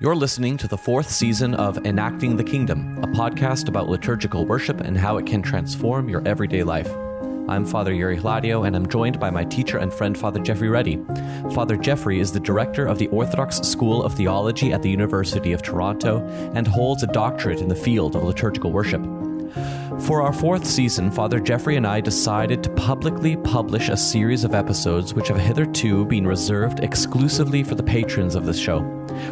You're listening to the fourth season of Enacting the Kingdom, a podcast about liturgical worship and how it can transform your everyday life. I'm Father Yuri Hladio, and I'm joined by my teacher and friend, Father Geoffrey Ready. Father Geoffrey is the director of the Orthodox School of Theology at the University of Toronto and holds a doctorate in the field of liturgical worship. For our fourth season, Father Geoffrey and I decided to publicly publish a series of episodes which have hitherto been reserved exclusively for the patrons of this show.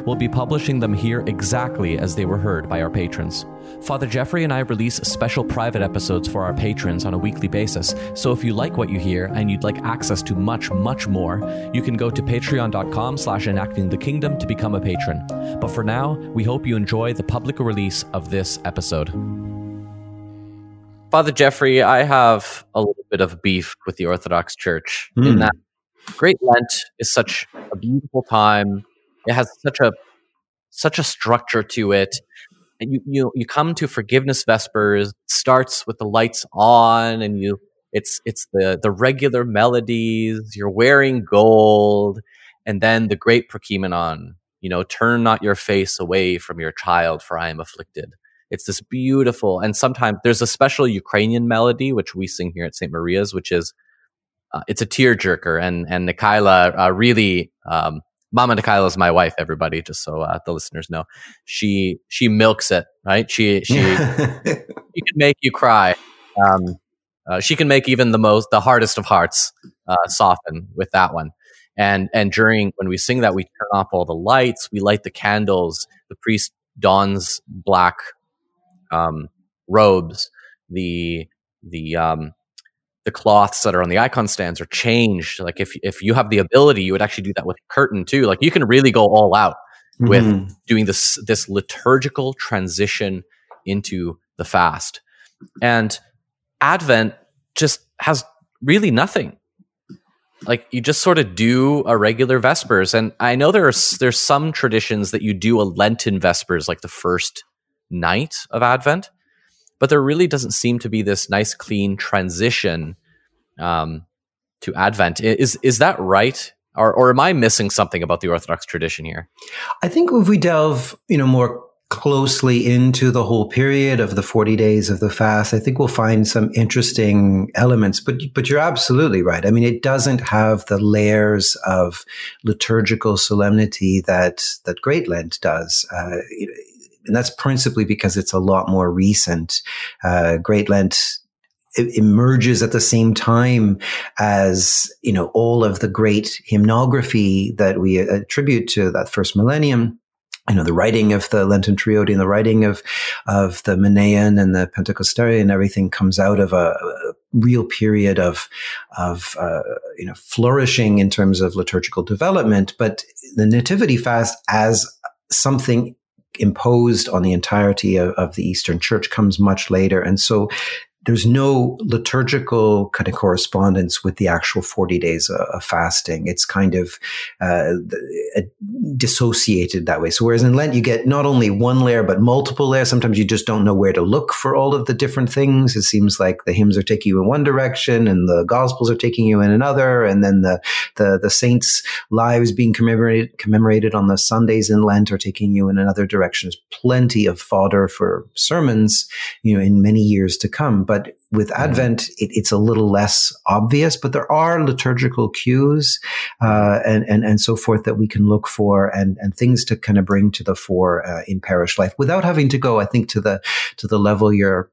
We'll be publishing them here exactly as they were heard by our patrons. Father Geoffrey and I release special private episodes for our patrons on a weekly basis, so if you like what you hear and you'd like access to much, much more, you can go to patreon.com slash enacting the kingdom to become a patron. But for now, we hope you enjoy the public release of this episode. Father Geoffrey, I have a little bit of beef with the Orthodox Church mm. in that Great Lent is such a beautiful time. It has such a such a structure to it. And you you you come to forgiveness vespers, starts with the lights on and you it's it's the the regular melodies, you're wearing gold, and then the great Prokeimenon, you know, turn not your face away from your child, for I am afflicted. It's this beautiful, and sometimes there's a special Ukrainian melody which we sing here at St. Maria's, which is uh, it's a tearjerker, and and Nikayla uh, really. Um, Mama Nikayla is my wife. Everybody, just so uh, the listeners know, she she milks it. Right? She she she can make you cry. Um, uh, she can make even the most the hardest of hearts uh, soften with that one. And and during when we sing that, we turn off all the lights, we light the candles. The priest dons black um, robes, the the um, the cloths that are on the icon stands are changed. Like if if you have the ability, you would actually do that with a curtain too. Like you can really go all out mm-hmm. with doing this this liturgical transition into the fast. And Advent just has really nothing. Like you just sort of do a regular Vespers, and I know there's there's some traditions that you do a Lenten Vespers, like the first night of Advent, but there really doesn't seem to be this nice, clean transition um, to Advent. Is is that right? Or, or am I missing something about the Orthodox tradition here? I think if we delve, you know, more closely into the whole period of the 40 days of the fast, I think we'll find some interesting elements. But but you're absolutely right. I mean, it doesn't have the layers of liturgical solemnity that that Great Lent does. Uh, and that's principally because it's a lot more recent. Uh, Great Lent emerges at the same time as you know all of the great hymnography that we attribute to that first millennium you know, the writing of the Lenten Triody and the writing of, of the Menaion and the Pentecostaria and everything comes out of a, a real period of, of, uh, you know, flourishing in terms of liturgical development. But the Nativity fast as something imposed on the entirety of, of, the Eastern Church comes much later. And so there's no liturgical kind of correspondence with the actual 40 days of fasting. It's kind of uh, dissociated that way. So whereas in Lent, you get not only one layer, but multiple layers. Sometimes you just don't know where to look for all of the different things. It seems like the hymns are taking you in one direction and the gospels are taking you in another. And then the, the, the saints' lives being commemorated, commemorated on the Sundays in Lent are taking you in another direction. There's plenty of fodder for sermons, you know, in many years to come. But with mm-hmm. Advent, it, it's a little less obvious, but there are liturgical cues uh, and, and and so forth that we can look for, and and things to kind of bring to the fore uh, in parish life without having to go, I think, to the to the level you're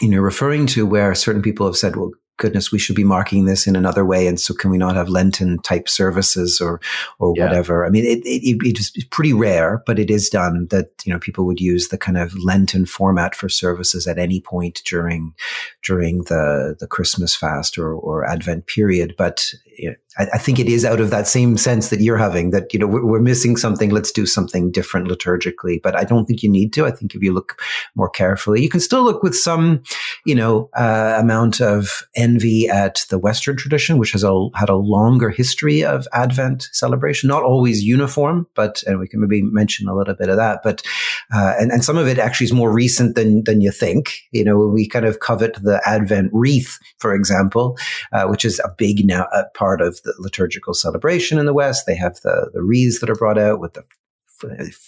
you know referring to, where certain people have said, well, goodness, we should be marking this in another way. And so can we not have Lenten type services or, or yeah. whatever? I mean, it, it, it is pretty rare, but it is done that, you know, people would use the kind of Lenten format for services at any point during, during the, the Christmas fast or, or Advent period. But you know, I, I, think it is out of that same sense that you're having that, you know, we're, we're, missing something. Let's do something different liturgically. But I don't think you need to. I think if you look more carefully, you can still look with some, you know, uh, amount of envy at the Western tradition, which has a, had a longer history of Advent celebration, not always uniform, but, and we can maybe mention a little bit of that, but, uh, and, and some of it actually is more recent than, than you think. You know, we kind of covet the Advent wreath, for example, uh, which is a big now, part of the liturgical celebration in the West. They have the, the wreaths that are brought out with the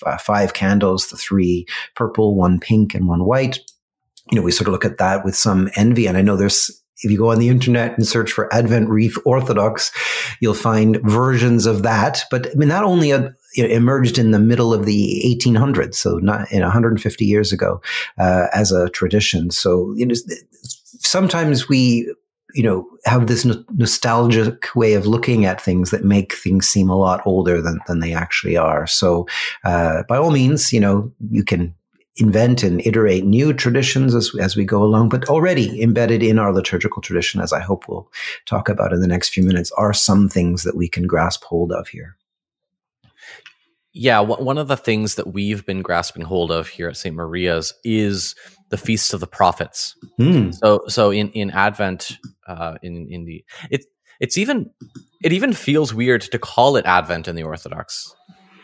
f- five candles, the three purple, one pink, and one white. You know, we sort of look at that with some envy. And I know there's if you go on the internet and search for Advent Wreath Orthodox, you'll find versions of that. But I mean, that only uh, emerged in the middle of the 1800s, so not in 150 years ago, uh, as a tradition. So you know, sometimes we you know, have this no- nostalgic way of looking at things that make things seem a lot older than, than they actually are. So, uh, by all means, you know, you can invent and iterate new traditions as, as we go along, but already embedded in our liturgical tradition, as I hope we'll talk about in the next few minutes, are some things that we can grasp hold of here. Yeah, one of the things that we've been grasping hold of here at St. Maria's is the feasts of the prophets. Mm. So, so in in Advent, uh, in in the it it's even it even feels weird to call it Advent in the Orthodox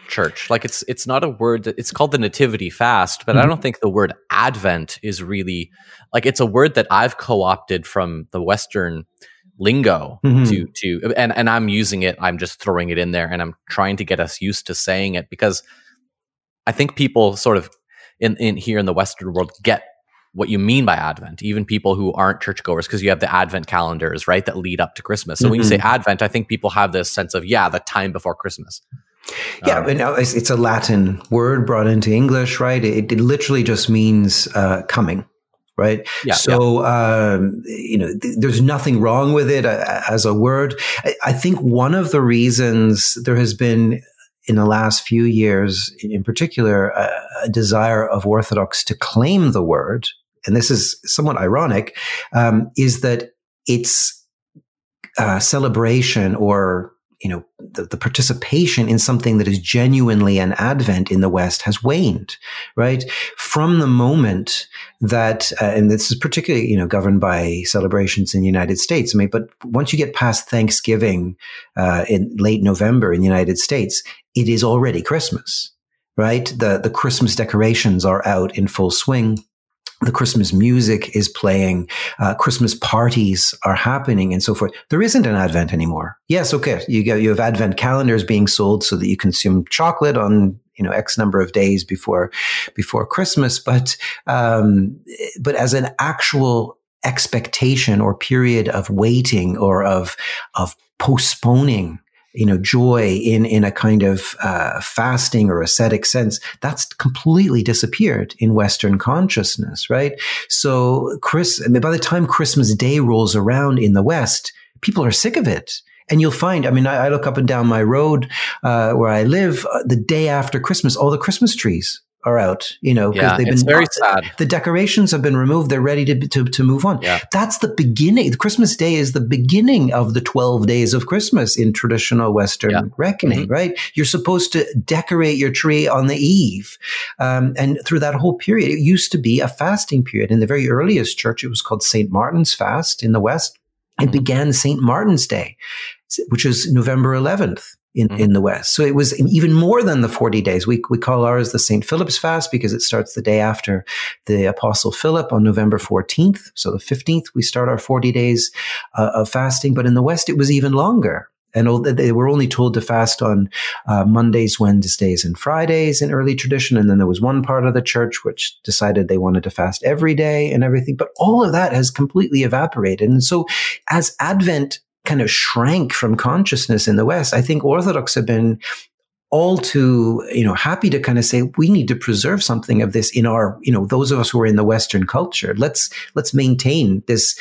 Church. Like it's it's not a word that it's called the Nativity fast, but mm. I hmm. don't think the word Advent is really like it's a word that I've co opted from the Western lingo mm-hmm. to to and and I'm using it I'm just throwing it in there and I'm trying to get us used to saying it because I think people sort of in in here in the western world get what you mean by advent even people who aren't churchgoers because you have the advent calendars right that lead up to christmas so mm-hmm. when you say mm-hmm. advent i think people have this sense of yeah the time before christmas yeah, um, it's, it's, a Latin word brought into English, right? It, it literally just means uh, coming right? Yeah, so, yeah. Um, you know, th- there's nothing wrong with it uh, as a word. I, I, think one of the reasons there has been in the last few years, in particular, a, a desire of Orthodox to claim the word, and this is somewhat ironic, um, is that its uh, celebration or you know, the, the, participation in something that is genuinely an advent in the West has waned, right? From the moment that, uh, and this is particularly, you know, governed by celebrations in the United States. I mean, but once you get past Thanksgiving, uh, in late November in the United States, it is already Christmas, right? The, the Christmas decorations are out in full swing the Christmas music is playing, uh, Christmas parties are happening, and so forth. There isn't an Advent anymore. Yes, okay, you get you have Advent calendars being sold so that you consume chocolate on you know X number of days before before Christmas, but um, but as an actual expectation or period of waiting or of of postponing you know, joy in, in a kind of uh, fasting or ascetic sense, that's completely disappeared in Western consciousness, right? So, Chris, I mean, by the time Christmas Day rolls around in the West, people are sick of it. And you'll find, I mean, I, I look up and down my road uh, where I live uh, the day after Christmas, all the Christmas trees are out, you know, because yeah, they've been very sad. The decorations have been removed. They're ready to, to, to move on. Yeah. That's the beginning. Christmas day is the beginning of the 12 days of Christmas in traditional Western yeah. reckoning, mm-hmm. right? You're supposed to decorate your tree on the eve. Um, and through that whole period, it used to be a fasting period. In the very earliest church, it was called St. Martin's fast in the West. It mm-hmm. began St. Martin's Day, which is November 11th in, mm-hmm. in the West. So it was even more than the 40 days. We, we call ours the St. Philip's fast because it starts the day after the Apostle Philip on November 14th. So the 15th, we start our 40 days uh, of fasting. But in the West, it was even longer. And they were only told to fast on uh, Mondays, Wednesdays, and Fridays in early tradition. And then there was one part of the church which decided they wanted to fast every day and everything. But all of that has completely evaporated. And so as Advent kind of shrank from consciousness in the West, I think Orthodox have been all too, you know, happy to kind of say we need to preserve something of this in our, you know, those of us who are in the Western culture. Let's let's maintain this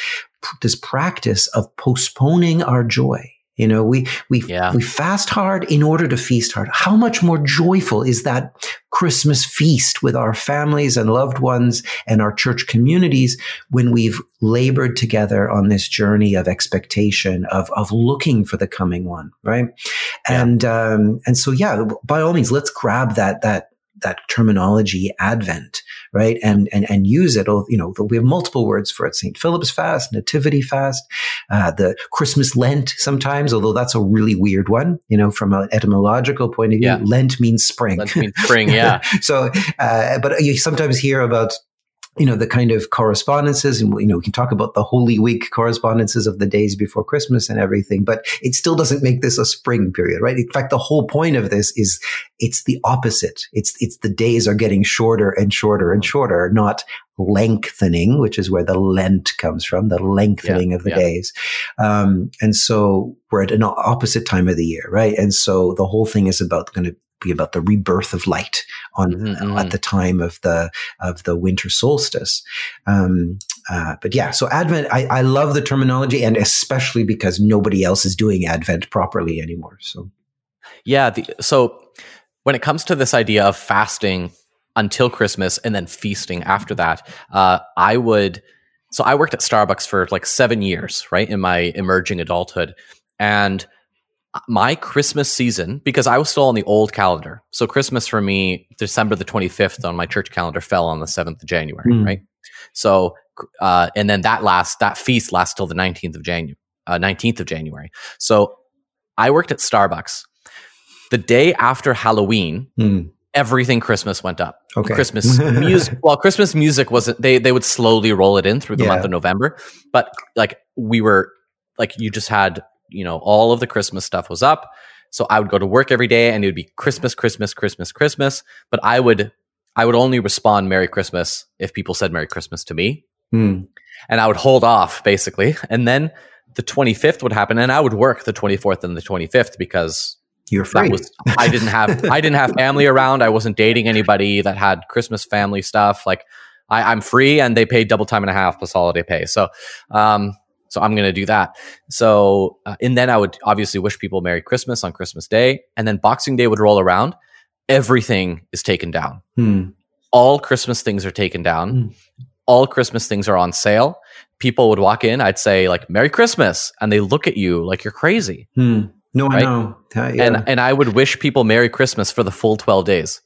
this practice of postponing our joy you know, we, we, yeah. we fast hard in order to feast hard. How much more joyful is that Christmas feast with our families and loved ones and our church communities when we've labored together on this journey of expectation, of, of looking for the coming one, right? Yeah. And, um, and so, yeah, by all means, let's grab that, that, that terminology advent right? And and, and use it you know we have multiple words for it. St philip's fast nativity fast uh, the christmas lent sometimes although that's a really weird one you know from an etymological point of view. Yeah. lent means spring. Lent means spring yeah. So uh, but you sometimes hear about you know the kind of correspondences and you know we can talk about the holy week correspondences of the days before christmas and everything but it still doesn't make this a spring period right? In fact the whole point of this is it's the opposite. It's it's the days are getting shorter and shorter and shorter not lengthening which is where the lent comes from the lengthening yeah, of the yeah. days. Um, and so we're at an opposite time of the year right? And so the whole thing is about going to about the rebirth of light on mm-hmm. at mm-hmm. the time of the of the winter solstice. Um, uh, but yeah, so Advent, I, I love the terminology, and especially because nobody else is doing Advent properly anymore. So yeah, the, so when it comes to this idea of fasting until Christmas and then feasting after that, uh, I would. So I worked at Starbucks for like seven years, right, in my emerging adulthood, and my Christmas season, because I was still on the old calendar. So Christmas for me, December the 25th on my church calendar fell on the 7th of January, mm. right? So, uh, and then that last, that feast lasts till the 19th of January, uh, 19th of January. So I worked at Starbucks. The day after Halloween, mm. everything Christmas went up. Okay. Christmas music, well, Christmas music wasn't, they, they would slowly roll it in through the yeah. month of November, but like we were, like you just had you know, all of the Christmas stuff was up. So I would go to work every day and it would be Christmas, Christmas, Christmas, Christmas. But I would, I would only respond Merry Christmas if people said Merry Christmas to me. Mm. And I would hold off basically. And then the 25th would happen and I would work the 24th and the 25th because you're free. Was, I didn't have, I didn't have family around. I wasn't dating anybody that had Christmas family stuff. Like I, am free and they paid double time and a half plus holiday pay. So, um, so I'm going to do that. So, uh, and then I would obviously wish people Merry Christmas on Christmas Day. And then Boxing Day would roll around. Everything is taken down. Hmm. All Christmas things are taken down. Hmm. All Christmas things are on sale. People would walk in. I'd say like Merry Christmas, and they look at you like you're crazy. Hmm. No, right? I know. Uh, yeah. And and I would wish people Merry Christmas for the full twelve days.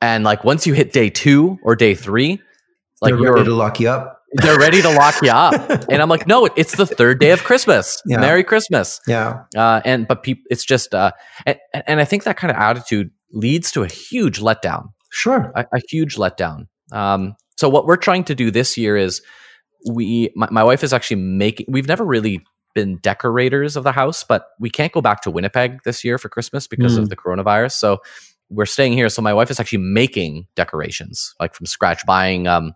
And like once you hit day two or day three, like They're you're ready to lock you up they're ready to lock you up. And I'm like, no, it's the third day of Christmas. Yeah. Merry Christmas. Yeah. Uh, and but people, it's just, uh, and, and I think that kind of attitude leads to a huge letdown. Sure. A, a huge letdown. Um, so what we're trying to do this year is we, my, my wife is actually making. We've never really been decorators of the house, but we can't go back to Winnipeg this year for Christmas because mm. of the coronavirus. So we're staying here. So my wife is actually making decorations, like from scratch, buying um,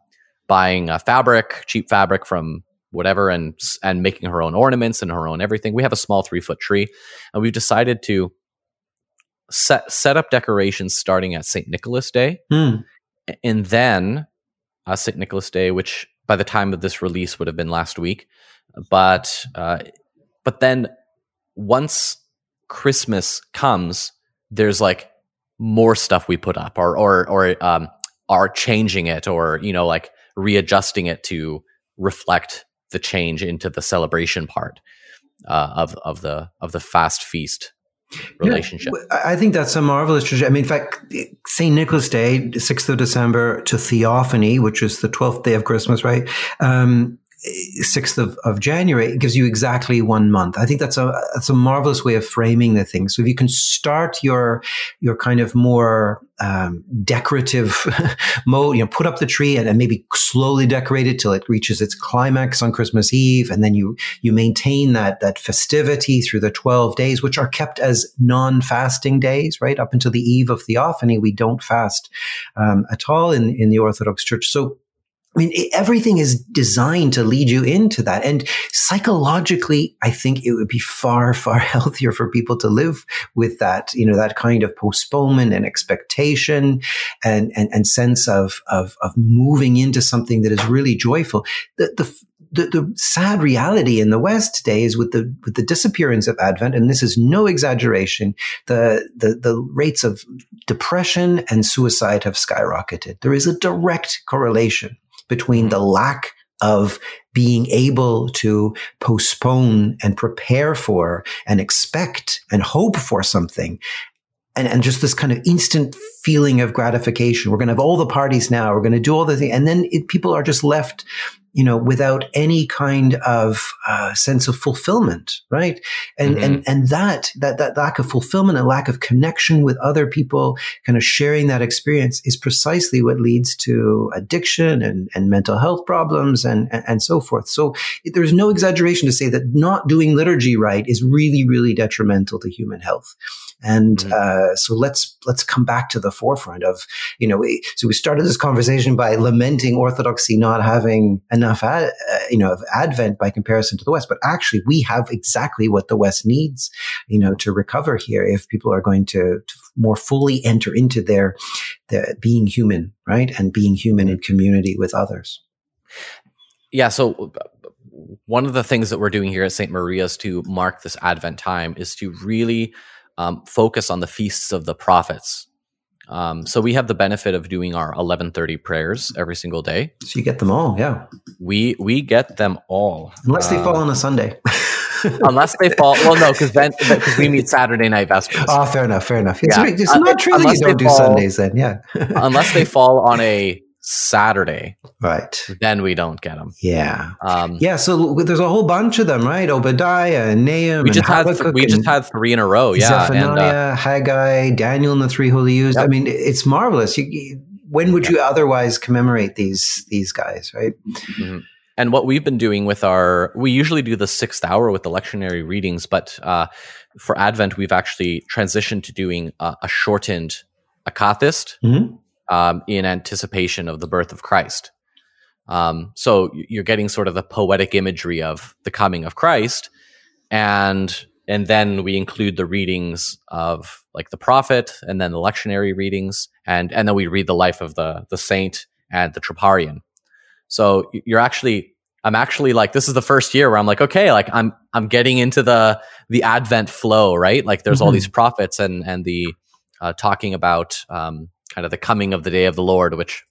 buying a fabric, cheap fabric from whatever, and and making her own ornaments and her own everything. We have a small three foot tree, and we've decided to set set up decorations starting at St. Nicholas Day, mm. and then uh, St. Nicholas Day, which by the time of this release would have been last week, but uh, but then once Christmas comes, there's like more stuff we put up, or or or um, are changing it, or you know like readjusting it to reflect the change into the celebration part uh, of of the of the fast feast relationship. Yeah, I think that's a marvelous tradition. I mean, in fact, St. Nicholas Day, 6th of December, to Theophany, which is the 12th day of Christmas, right? Um, 6th of, of January, it gives you exactly one month. I think that's a, that's a marvelous way of framing the thing. So if you can start your, your kind of more, um, decorative mode, you know, put up the tree and, and maybe slowly decorate it till it reaches its climax on Christmas Eve. And then you, you maintain that, that festivity through the 12 days, which are kept as non-fasting days, right? Up until the eve of Theophany, we don't fast, um, at all in, in the Orthodox Church. So I mean, it, everything is designed to lead you into that. And psychologically, I think it would be far, far healthier for people to live with that, you know, that kind of postponement and expectation and, and, and sense of, of, of moving into something that is really joyful. The, the, the, the, sad reality in the West today is with the with the disappearance of Advent, and this is no exaggeration, the, the the rates of depression and suicide have skyrocketed. There is a direct correlation between the lack of being able to postpone and prepare for and expect and hope for something. And, and just this kind of instant feeling of gratification. We're going to have all the parties now. We're going to do all the things. And then it, people are just left you know, without any kind of uh, sense of fulfillment, right? And mm-hmm. and and that that that lack of fulfillment a lack of connection with other people, kind of sharing that experience, is precisely what leads to addiction and and mental health problems and and, and so forth. So there's no exaggeration to say that not doing liturgy right is really really detrimental to human health. And mm-hmm. uh, so let's let's come back to the forefront of you know. We, so we started this conversation by lamenting Orthodoxy not having enough, ad, uh, you know, of Advent by comparison to the West, but actually we have exactly what the West needs, you know, to recover here if people are going to, to more fully enter into their, their being human, right, and being human in community with others. Yeah. So one of the things that we're doing here at St. Maria's to mark this Advent time is to really um, focus on the feasts of the prophets. Um, so we have the benefit of doing our 11:30 prayers every single day. So you get them all, yeah. We we get them all, unless they fall on a Sunday. unless they fall, well, no, because then because we meet Saturday night vespers. Oh, fair enough, fair enough. It's, yeah. it's not true that you don't do fall, Sundays then, yeah. unless they fall on a Saturday, right? Then we don't get them. Yeah, um, yeah. So there's a whole bunch of them, right? Obadiah and Nahum. We just had th- we just had three in a row. Yeah, Zephaniah, and, uh, Haggai, Daniel, and the three holy youths. Yep. I mean, it's marvelous. You, when would you otherwise commemorate these these guys, right? Mm-hmm. And what we've been doing with our, we usually do the sixth hour with the lectionary readings, but uh, for Advent, we've actually transitioned to doing a, a shortened akathist. Mm-hmm um, in anticipation of the birth of Christ. Um, so you're getting sort of the poetic imagery of the coming of Christ, and and then we include the readings of like the prophet, and then the lectionary readings, and and then we read the life of the the saint and the troparion. So you're actually I'm actually like this is the first year where I'm like okay like I'm I'm getting into the the Advent flow right like there's mm-hmm. all these prophets and and the uh, talking about um, kind of the coming of the day of the Lord, which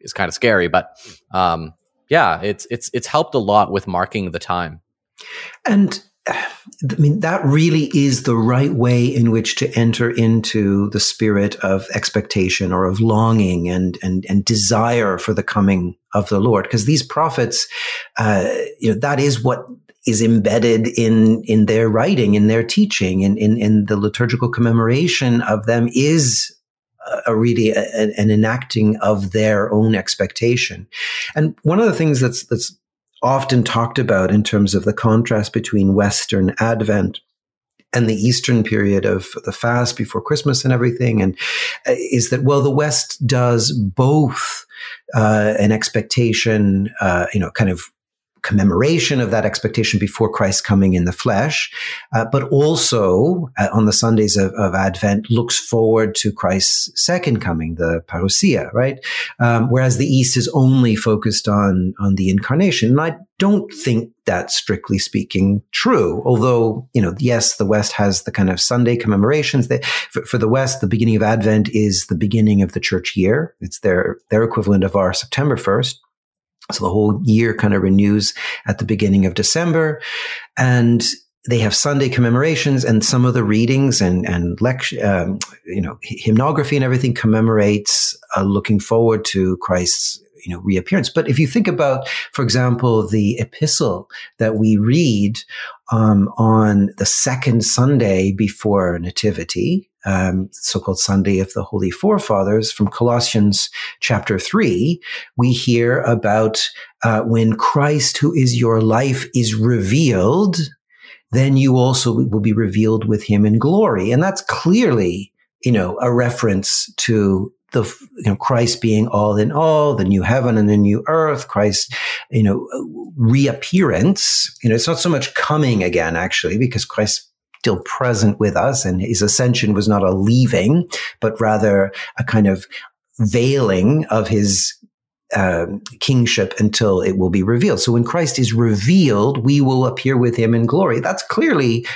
is kind of scary. But um, yeah, it's it's it's helped a lot with marking the time. And I mean, that really is the right way in which to enter into the spirit of expectation or of longing and, and, and desire for the coming of the Lord. Because these prophets, uh, you know, that is what is embedded in, in their writing, in their teaching, in, in, in the liturgical commemoration of them is a really a, an enacting of their own expectation. And one of the things that's that's often talked about in terms of the contrast between Western Advent and the Eastern period of the fast before Christmas and everything, and uh, is that well, the West does both uh, an expectation, uh, you know, kind of commemoration of that expectation before Christ coming in the flesh, uh, but also uh, on the Sundays of, of, Advent looks forward to Christ's second coming, the parousia, right? Um, whereas the East is only focused on on the incarnation, and I don't think that's strictly speaking true. Although, you know, yes, the West has the kind of Sunday commemorations. That for, for, the West, the beginning of Advent is the beginning of the church year. It's their their equivalent of our September first. So the whole year kind of renews at the beginning of December. And they have Sunday commemorations and some of the readings and, and lecture, um, you know, hymnography and everything commemorates uh, looking forward to Christ's you know reappearance. But if you think about, for example, the epistle that we read um, on the second Sunday before Nativity, um, so-called Sunday of the Holy Forefathers, from Colossians chapter three, we hear about uh, when Christ, who is your life, is revealed. Then you also will be revealed with him in glory. And that's clearly, you know, a reference to the you know Christ being all in all, the new heaven and the new earth, Christ, you know, reappearance. You know, it's not so much coming again, actually, because Christ still present with us and his ascension was not a leaving, but rather a kind of veiling of his um, kingship until it will be revealed. So when Christ is revealed, we will appear with him in glory. That's clearly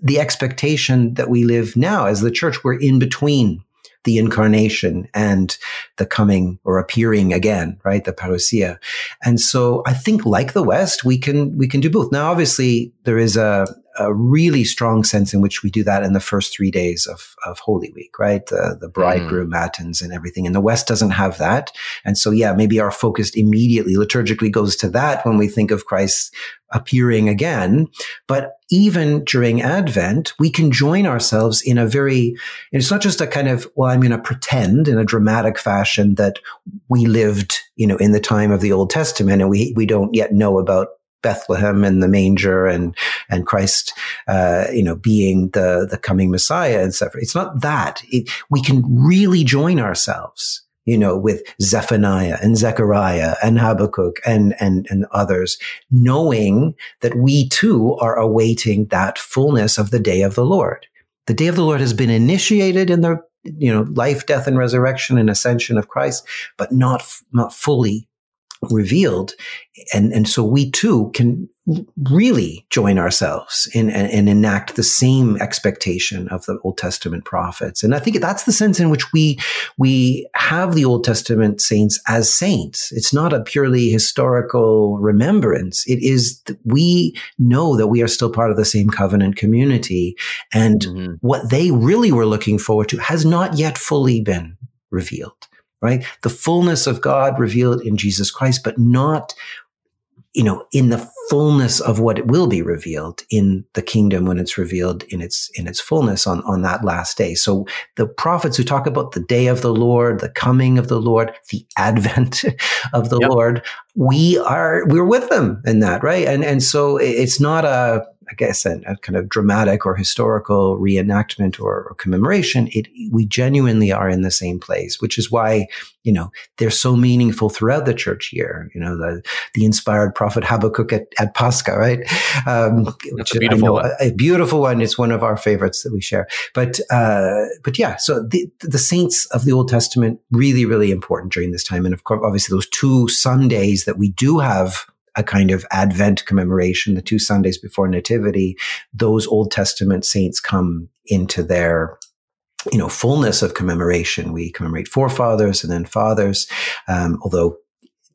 the expectation that we live now as the church. We're in between the incarnation and the coming or appearing again, right? The parousia. And so I think like the West, we can, we can do both. Now, obviously there is a, a really strong sense in which we do that in the first three days of, of Holy Week, right? The, the bridegroom mm. matins and everything. And the West doesn't have that. And so, yeah, maybe our focus immediately liturgically goes to that when we think of Christ appearing again. But even during Advent, we can join ourselves in a very, it's not just a kind of, well, I'm going to pretend in a dramatic fashion that we lived, you know, in the time of the Old Testament and we, we don't yet know about Bethlehem and the manger and and Christ, uh, you know, being the the coming Messiah and stuff. It's not that it, we can really join ourselves, you know, with Zephaniah and Zechariah and Habakkuk and and and others, knowing that we too are awaiting that fullness of the day of the Lord. The day of the Lord has been initiated in the you know life, death, and resurrection and ascension of Christ, but not not fully revealed. And, and so we too can really join ourselves and, and, enact the same expectation of the Old Testament prophets. And I think that's the sense in which we, we have the Old Testament saints as saints. It's not a purely historical remembrance. It is, we know that we are still part of the same covenant community. And mm-hmm. what they really were looking forward to has not yet fully been revealed right? The fullness of God revealed in Jesus Christ, but not, you know, in the fullness of what it will be revealed in the kingdom when it's revealed in its, in its fullness on, on that last day. So the prophets who talk about the day of the Lord, the coming of the Lord, the advent of the yep. Lord, we are, we're with them in that, right? And, and so it's not a, I guess, a, a, kind of dramatic or historical reenactment or, or, commemoration, it, we genuinely are in the same place, which is why, you know, they're so meaningful throughout the church year. You know, the, the inspired prophet Habakkuk at, at Pascha, right? Um, That's a beautiful one. A, a, beautiful one. It's one of our favorites that we share. But, uh, but yeah, so the, the saints of the Old Testament really, really important during this time. And of course, obviously those two Sundays that we do have a kind of Advent commemoration, the two Sundays before Nativity, those Old Testament saints come into their you know fullness of commemoration. We commemorate forefathers and then fathers, um, although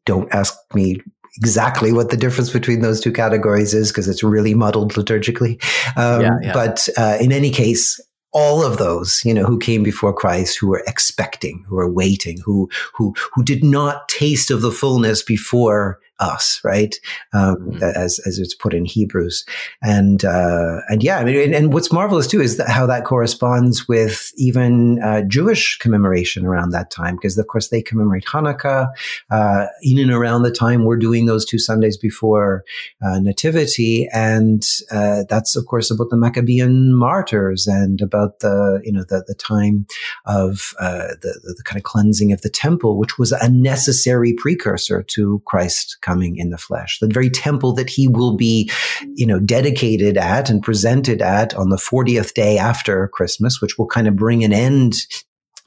don't ask me exactly what the difference between those two categories is because it's really muddled liturgically. Um, yeah, yeah. But uh, in any case, all of those, you know, who came before Christ, who were expecting, who were waiting, who who who did not taste of the fullness before us, right? Um, mm-hmm. As as it's put in Hebrews, and uh, and yeah, I mean, and, and, what's marvelous too is that how that corresponds with even uh, Jewish commemoration around that time, because of course they commemorate Hanukkah uh, in and around the time we're doing those two Sundays before uh, Nativity, and uh, that's of course about the Maccabean martyrs and about the you know the the time of uh, the, the the kind of cleansing of the temple, which was a necessary precursor to Christ coming in the flesh, the very temple that he will be, you know, dedicated at and presented at on the 40th day after Christmas, which will kind of bring an end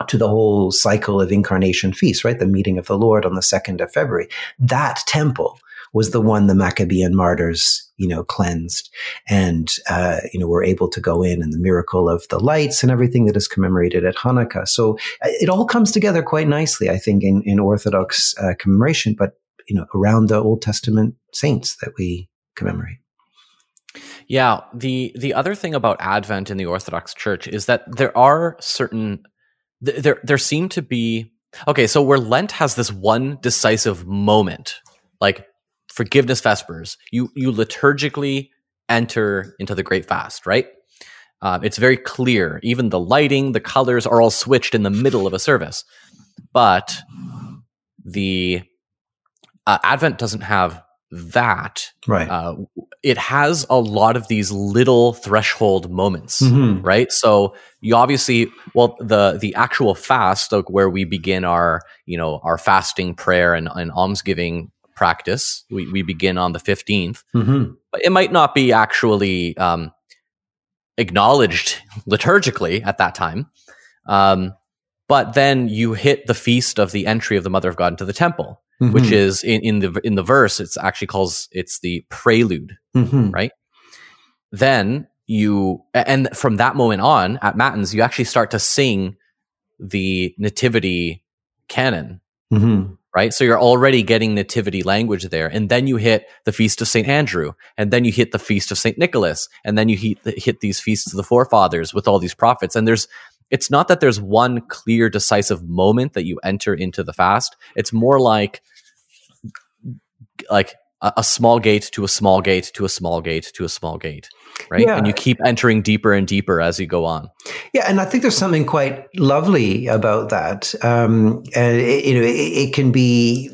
to the whole cycle of incarnation feast, right? The meeting of the Lord on the 2nd of February. That temple was the one the Maccabean martyrs, you know, cleansed and, uh, you know, were able to go in and the miracle of the lights and everything that is commemorated at Hanukkah. So uh, it all comes together quite nicely, I think, in, in Orthodox uh, commemoration. But you know, around the Old Testament saints that we commemorate. Yeah, the the other thing about Advent in the Orthodox Church is that there are certain there there seem to be okay, so where Lent has this one decisive moment, like forgiveness vespers, you you liturgically enter into the great fast, right? Uh, it's very clear. Even the lighting, the colors are all switched in the middle of a service. But the uh, Advent doesn't have that. Right. Uh, it has a lot of these little threshold moments, mm-hmm. right? So you obviously, well, the the actual fast, like where we begin our, you know, our fasting prayer and, and almsgiving practice, we, we begin on the 15th. Mm-hmm. It might not be actually um, acknowledged liturgically at that time. Um, but then you hit the feast of the entry of the Mother of God into the temple mm-hmm. which is in, in the in the verse it's actually calls it's the prelude, mm-hmm. right? Then you and from that moment on at matins you actually start to sing the nativity canon, mm-hmm. right? So you're already getting nativity language there. And then you hit the feast of St. Andrew, and then you hit the feast of St. Nicholas, and then you hit, hit these feasts of the forefathers with all these prophets. And there's, it's not that there's one clear, decisive moment that you enter into the fast. It's more like, like a, a small gate to a small gate to a small gate to a small gate right? Yeah. And you keep entering deeper and deeper as you go on. Yeah, and I think there's something quite lovely about that. Um, and it, you know, it, it, can be,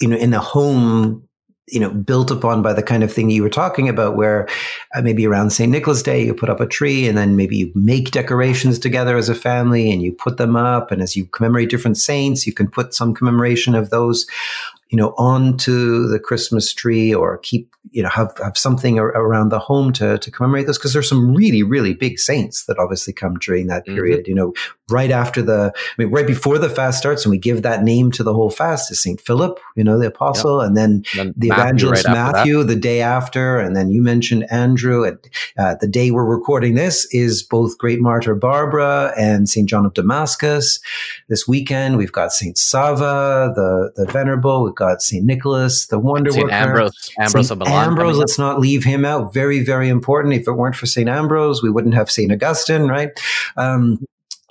you know, in the home. You know, built upon by the kind of thing you were talking about, where uh, maybe around St. Nicholas Day, you put up a tree and then maybe you make decorations together as a family and you put them up. And as you commemorate different saints, you can put some commemoration of those you know, onto the Christmas tree or keep, you know, have, have something around the home to, to commemorate this. Cause there's some really, really big saints that obviously come during that mm-hmm. period, mm-hmm. you know, right after the, I mean, right before the fast starts and we give that name to the whole fast is St. Philip, you know, the apostle, yep. and then, then the Matthew evangelist right Matthew the day after. And then you mentioned Andrew and uh, the day we're recording this is both great martyr Barbara and St. John of Damascus. This weekend, we've got St. Sava, the, the venerable. We've got St. Nicholas, the wonder St. worker. Ambrose, Ambrose St. of Milan. Ambrose, let's not leave him out. Very, very important. If it weren't for St. Ambrose, we wouldn't have St. Augustine, right? Um,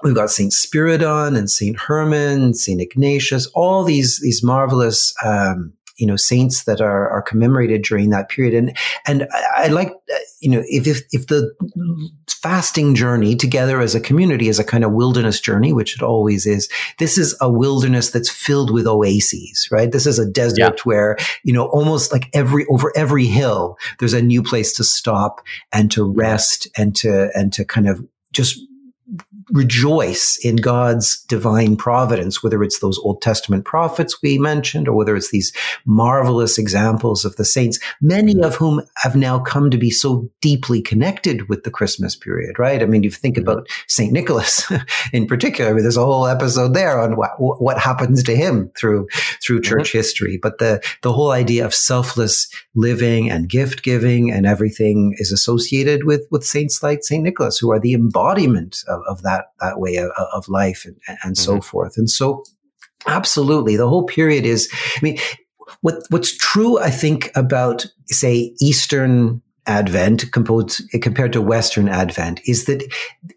We've got Saint Spiridon and Saint Herman, Saint Ignatius, all these these marvelous um, you know saints that are are commemorated during that period. And and I, I like uh, you know if, if if the fasting journey together as a community is a kind of wilderness journey which it always is this is a wilderness that's filled with oases right? This is a desert yeah. where you know almost like every over every hill there's a new place to stop and to rest and to and to kind of just rejoice in God's divine providence, whether it's those Old Testament prophets we mentioned, or whether it's these marvelous examples of the saints, many of whom have now come to be so deeply connected with the Christmas period, right? I mean, you think about St. Nicholas in particular, I mean, there's a whole episode there on what, what happens to him through, through church mm-hmm. history. But the, the whole idea of selfless living and gift giving and everything is associated with, with saints like St. Nicholas, who are the embodiment of, of that that that way of, of life and, and mm-hmm. so forth. And so, absolutely, the whole period is. I mean, what what's true, I think, about say Eastern Advent compared to Western Advent is that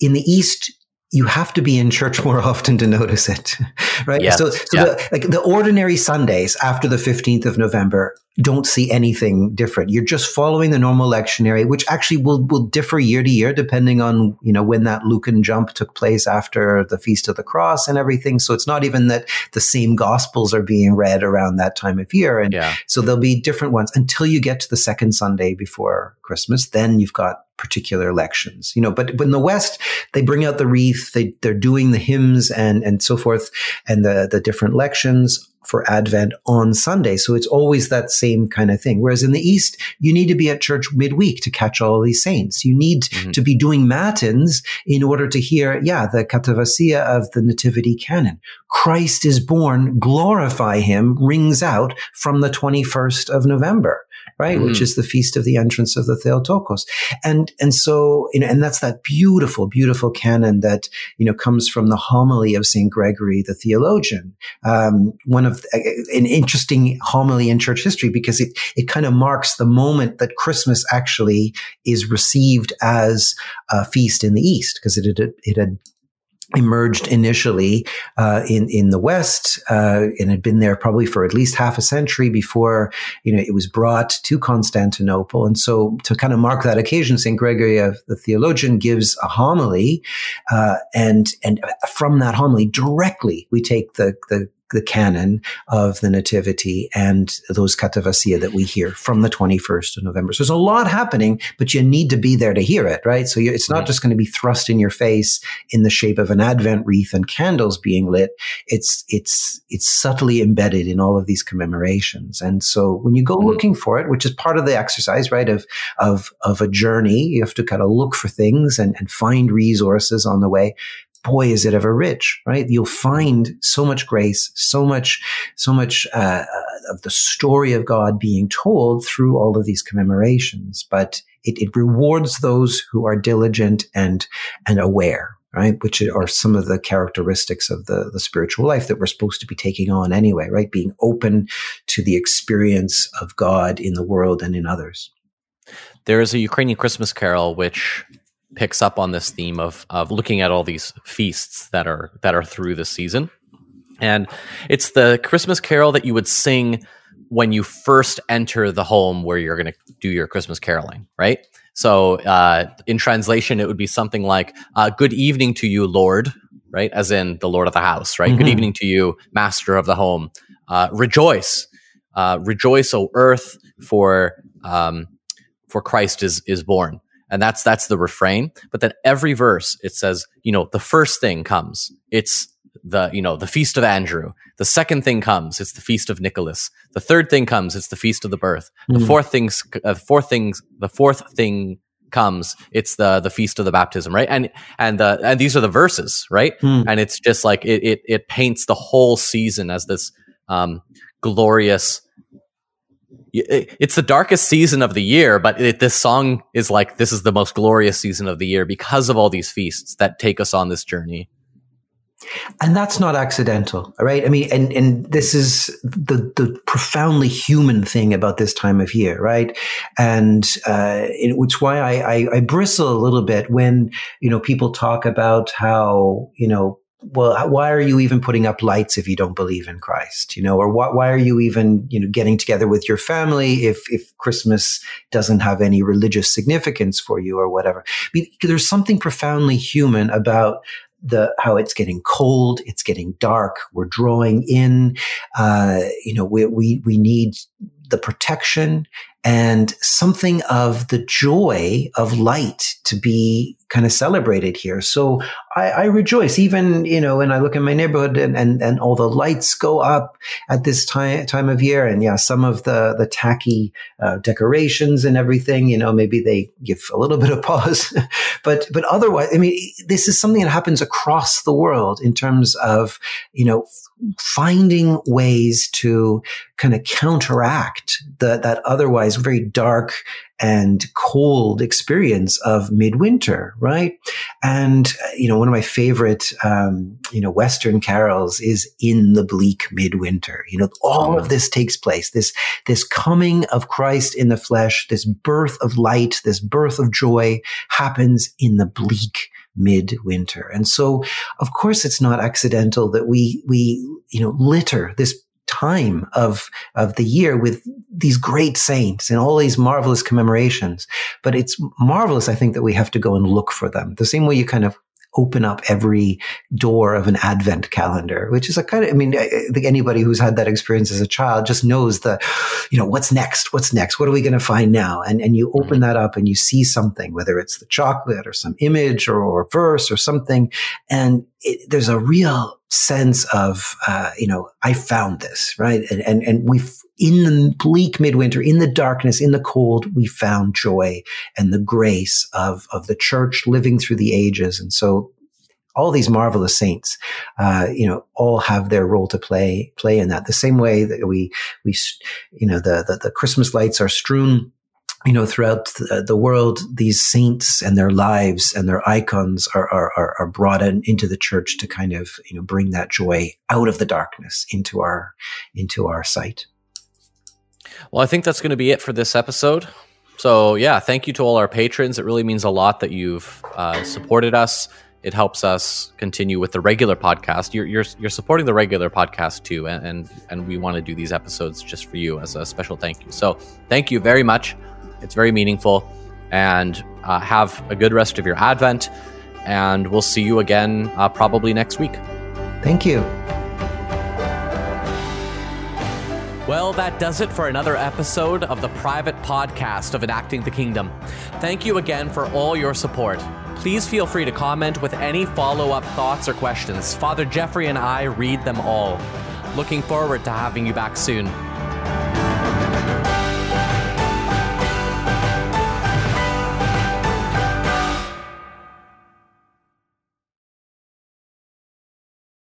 in the East you have to be in church more often to notice it, right? Yes. So, so yeah. the, like the ordinary Sundays after the 15th of November don't see anything different. You're just following the normal lectionary, which actually will, will differ year to year depending on, you know, when that Lucan jump took place after the Feast of the Cross and everything. So it's not even that the same gospels are being read around that time of year. And yeah. so there'll be different ones until you get to the second Sunday before Christmas. Then you've got particular elections, you know, but, but in the West, they bring out the wreath, they, they're doing the hymns and, and so forth and the, the different lections for Advent on Sunday. So it's always that same kind of thing. Whereas in the East, you need to be at church midweek to catch all these saints. You need mm-hmm. to be doing matins in order to hear, yeah, the Catavasia of the Nativity canon. Christ is born, glorify him, rings out from the 21st of November right? Mm. Which is the feast of the entrance of the Theotokos. And, and so, you know, and that's that beautiful, beautiful canon that, you know, comes from the homily of St. Gregory, the theologian. Um, one of uh, an interesting homily in church history because it, it kind of marks the moment that Christmas actually is received as a feast in the East because it had, it had emerged initially uh, in in the West uh, and had been there probably for at least half a century before you know it was brought to Constantinople. And so, to kind of mark that occasion, Saint Gregory of the theologian gives a homily, uh, and and from that homily directly we take the the the canon of the Nativity and those Catavasia that we hear from the 21st of November. So there's a lot happening, but you need to be there to hear it, right? So it's not just going to be thrust in your face in the shape of an Advent wreath and candles being lit. It's, it's, it's subtly embedded in all of these commemorations. And so when you go mm-hmm. looking for it, which is part of the exercise, right, of, of, of a journey, you have to kind of look for things and, and find resources on the way boy, is it ever rich, right? You'll find so much grace, so much, so much uh, of the story of God being told through all of these commemorations. But it, it rewards those who are diligent and and aware. right? Which are some of the characteristics of the, the spiritual life that we're supposed to be taking on anyway, right? Being open to the experience of God in the world and in others. There is a Ukrainian Christmas carol which picks up on this theme of of looking at all these feasts that are that are through the season. And it's the Christmas carol that you would sing when you first enter the home where you're going to do your Christmas caroling, right? So, uh, in translation, it would be something like, uh, Good evening to you, Lord, right? As in the Lord of the house, right? Mm-hmm. Good evening to you, master of the home. Uh, rejoice, uh, rejoice, O earth, for, um, for Christ is, is born. And that's, that's the refrain. But then every verse, it says, you know, the first thing comes. It's the you know the feast of andrew the second thing comes it's the feast of nicholas the third thing comes it's the feast of the birth the mm. fourth things uh, fourth things the fourth thing comes it's the the feast of the baptism right and and the and these are the verses right mm. and it's just like it, it it paints the whole season as this um glorious it's the darkest season of the year, but it, this song is like this is the most glorious season of the year because of all these feasts that take us on this journey. And that's not accidental, right? I mean, and, and this is the, the profoundly human thing about this time of year, right? And, uh, it, which why I, I, I bristle a little bit when, you know, people talk about how, you know, well, why are you even putting up lights if you don't believe in Christ? You know, or why, why are you even, you know, getting together with your family if, if Christmas doesn't have any religious significance for you or whatever? I mean, there's something profoundly human about the how it's getting cold, it's getting dark. We're drawing in. Uh, you know, we we we need the protection and something of the joy of light to be kind of celebrated here. So I, I, rejoice, even you know, when I look in my neighborhood and, and and all the lights go up at this time time of year, and yeah, some of the the tacky uh, decorations and everything, you know, maybe they give a little bit of pause, but but otherwise, I mean, this is something that happens across the world in terms of you know finding ways to kind of counteract the, that otherwise very dark and cold experience of midwinter, right? And, you know, one of my favorite, um, you know, Western carols is In the Bleak Midwinter. You know, all of this takes place. This, this coming of Christ in the flesh, this birth of light, this birth of joy happens in the bleak midwinter. And so, of course, it's not accidental that we, we, you know, litter this time of, of the year with these great saints and all these marvelous commemorations. But it's marvelous, I think, that we have to go and look for them. The same way you kind of open up every door of an advent calendar, which is a kind of, I mean, I think anybody who's had that experience as a child just knows the, you know, what's next? What's next? What are we going to find now? And, and you open mm-hmm. that up and you see something, whether it's the chocolate or some image or, or verse or something. And it, there's a real sense of, uh, you know, I found this, right? And, and, and we in the bleak midwinter, in the darkness, in the cold, we found joy and the grace of, of the church living through the ages. And so all these marvelous saints, uh, you know, all have their role to play, play in that. The same way that we, we, you know, the, the, the Christmas lights are strewn you know, throughout the world, these saints and their lives and their icons are, are, are brought in, into the church to kind of, you know, bring that joy out of the darkness into our, into our sight. Well, I think that's going to be it for this episode. So, yeah, thank you to all our patrons. It really means a lot that you've uh, supported us. It helps us continue with the regular podcast. You're you're, you're supporting the regular podcast too, and, and and we want to do these episodes just for you as a special thank you. So, thank you very much. It's very meaningful, and uh, have a good rest of your Advent. And we'll see you again uh, probably next week. Thank you. Well, that does it for another episode of the private podcast of Enacting the Kingdom. Thank you again for all your support. Please feel free to comment with any follow up thoughts or questions. Father Geoffrey and I read them all. Looking forward to having you back soon.